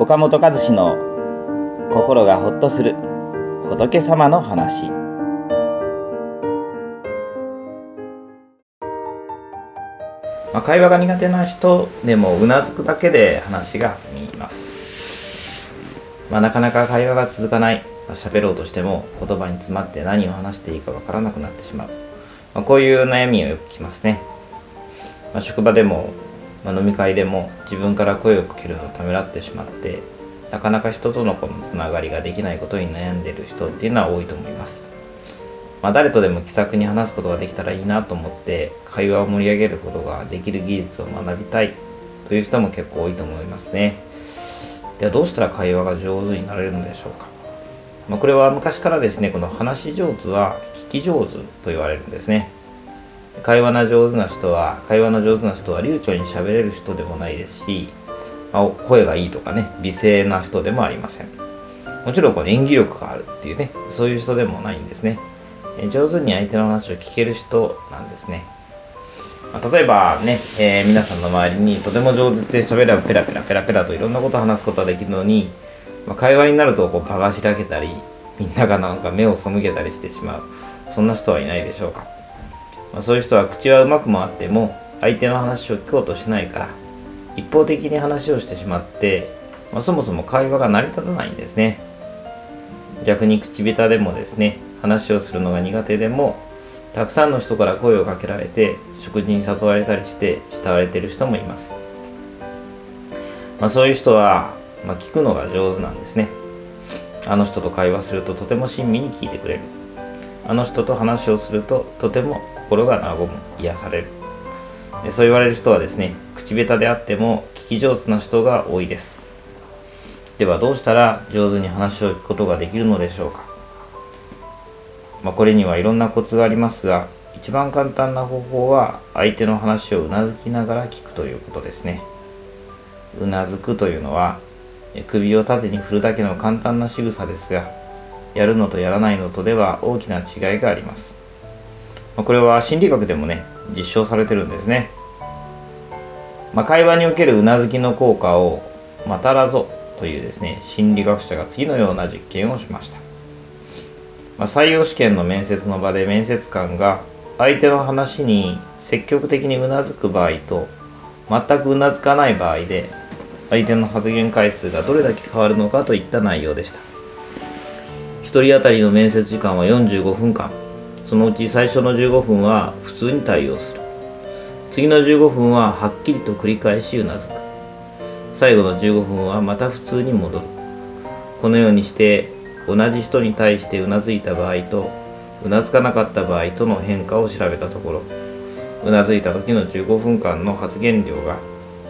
岡本和志の心がほっとする仏様の話。まあ、会話が苦手な人でもうなずくだけで話が弾みます、まあ、なかなか会話が続かない。喋ろうとしても言葉に詰まって何を話していいかわからなくなってしまう、まあ、こういう悩みをよく聞きますね、まあ、職場でもまあ、飲み会でも自分から声をかけるのをためらってしまってなかなか人とのこのつながりができないことに悩んでいる人っていうのは多いと思います、まあ、誰とでも気さくに話すことができたらいいなと思って会話を盛り上げることができる技術を学びたいという人も結構多いと思いますね。ではどうしたら会話が上手になれるのでしょうか、まあ、これは昔からですねこの話し上手は聞き上手と言われるんですね。会話の上手な人は会話の上手な人は流暢に喋れる人でもないですし、まあ、声がいいとかね美声な人でもありません。もちろんこの演技力があるっていうねそういう人でもないんですね。上手に相手の話を聞ける人なんですね、ま、例えばね、えー、皆さんの周りにとても上手で喋ればペラペラペラペラといろんなことを話すことができるのに、まあ、会話になるとこう場が開けたりみんながなんか目を背けたりしてしまう。そんな人はいないでしょうか。まあ、そういう人は口はうまく回っても相手の話を聞こうとしないから一方的に話をしてしまって、まあ、そもそも会話が成り立たないんですね。逆に口下手でもですね話をするのが苦手でもたくさんの人から声をかけられて食事に誘われたりして慕われてる人もいます、まあ、そういう人は、まあ、聞くのが上手なんですね。あの人と会話するととても親身に聞いてくれる。あの人と話をするととても心が和む癒される。そう言われる人はですね口下手であっても聞き上手な人が多いです。ではどうしたら上手に話を聞くことができるのでしょうか、まあ、これにはいろんなコツがありますが一番簡単な方法は相手の話をうなずきながら聞くということですね。うなずくというのは首を縦に振るだけの簡単な仕草ですがやるのとやらないのとでは大きな違いがあります。まあ、これは心理学でもね実証されてるんですね、まあ、会話におけるうなずきの効果をマタラゾというですね心理学者が次のような実験をしました、まあ、採用試験の面接の場で面接官が相手の話に積極的にうなずく場合と全くうなずかない場合で相手の発言回数がどれだけ変わるのかといった内容でした。1人当たりの面接時間は45分間。そのうち最初の15分は普通に対応する。次の15分ははっきりと繰り返しうなずく。最後の15分はまた普通に戻る。このようにして同じ人に対してうなずいた場合とうなずかなかった場合との変化を調べたところうなずいた時の15分間の発言量が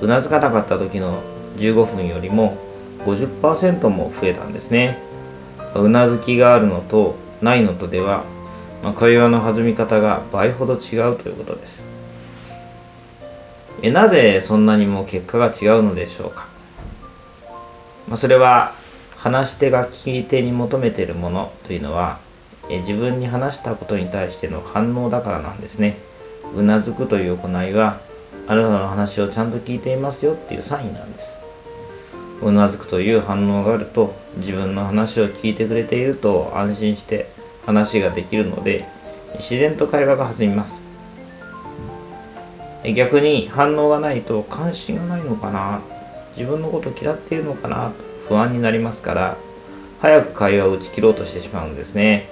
うなずかなかった時の15分よりも50%も増えたんですね。うなずきがあるのとないのとではまあ、会話の弾み方が倍ほど違うということです。えなぜそんなにも結果が違うのでしょうか、まあ、それは話し手が聞き手に求めているものというのはえ自分に話したことに対しての反応だからなんですね。うなずくという行いはあなたの話をちゃんと聞いていますよっていうサインなんです。うなずくという反応があると自分の話を聞いてくれていると安心して話ができるので自然と会話が弾みます。逆に反応がないと関心がないのかな？自分のこと嫌っているのかな？と不安になりますから早く会話を打ち切ろうとしてしまうんですね。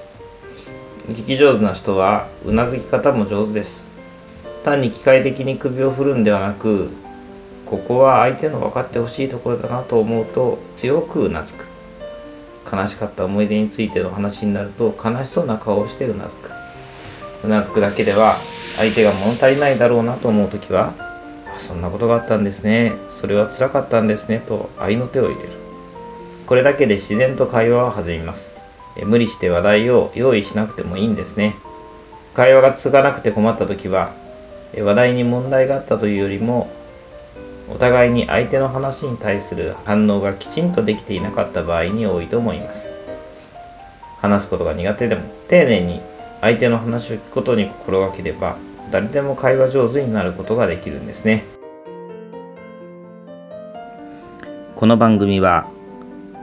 聞き上手な人はうなずき方も上手です。単に機械的に首を振るんではなくここは相手の分かってほしいところだなと思うと強くうなずく。悲しかった思い出についての話になると悲しそうな顔をしてうなずく。うなずくだけでは相手が物足りないだろうなと思う時はそんなことがあったんですね。それは辛かったんですね。と愛の手を入れる。これだけで自然と会話は弾みます。無理して話題を用意しなくてもいいんですね。会話が続かなくて困った時は話題に問題があったというよりもお互いに相手の話に対する反応がきちんとできていなかった場合に多いと思います。話すことが苦手でも丁寧に相手の話を聞くことに心がければ誰でも会話上手になることができるんですね。この番組は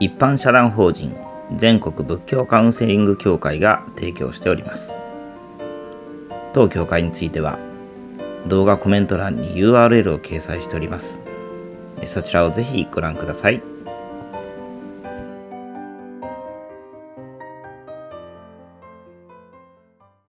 一般社団法人全国仏教カウンセリング協会が提供しております。当協会については動画コメント欄に URL を掲載しておりますそちらをぜひご覧ください。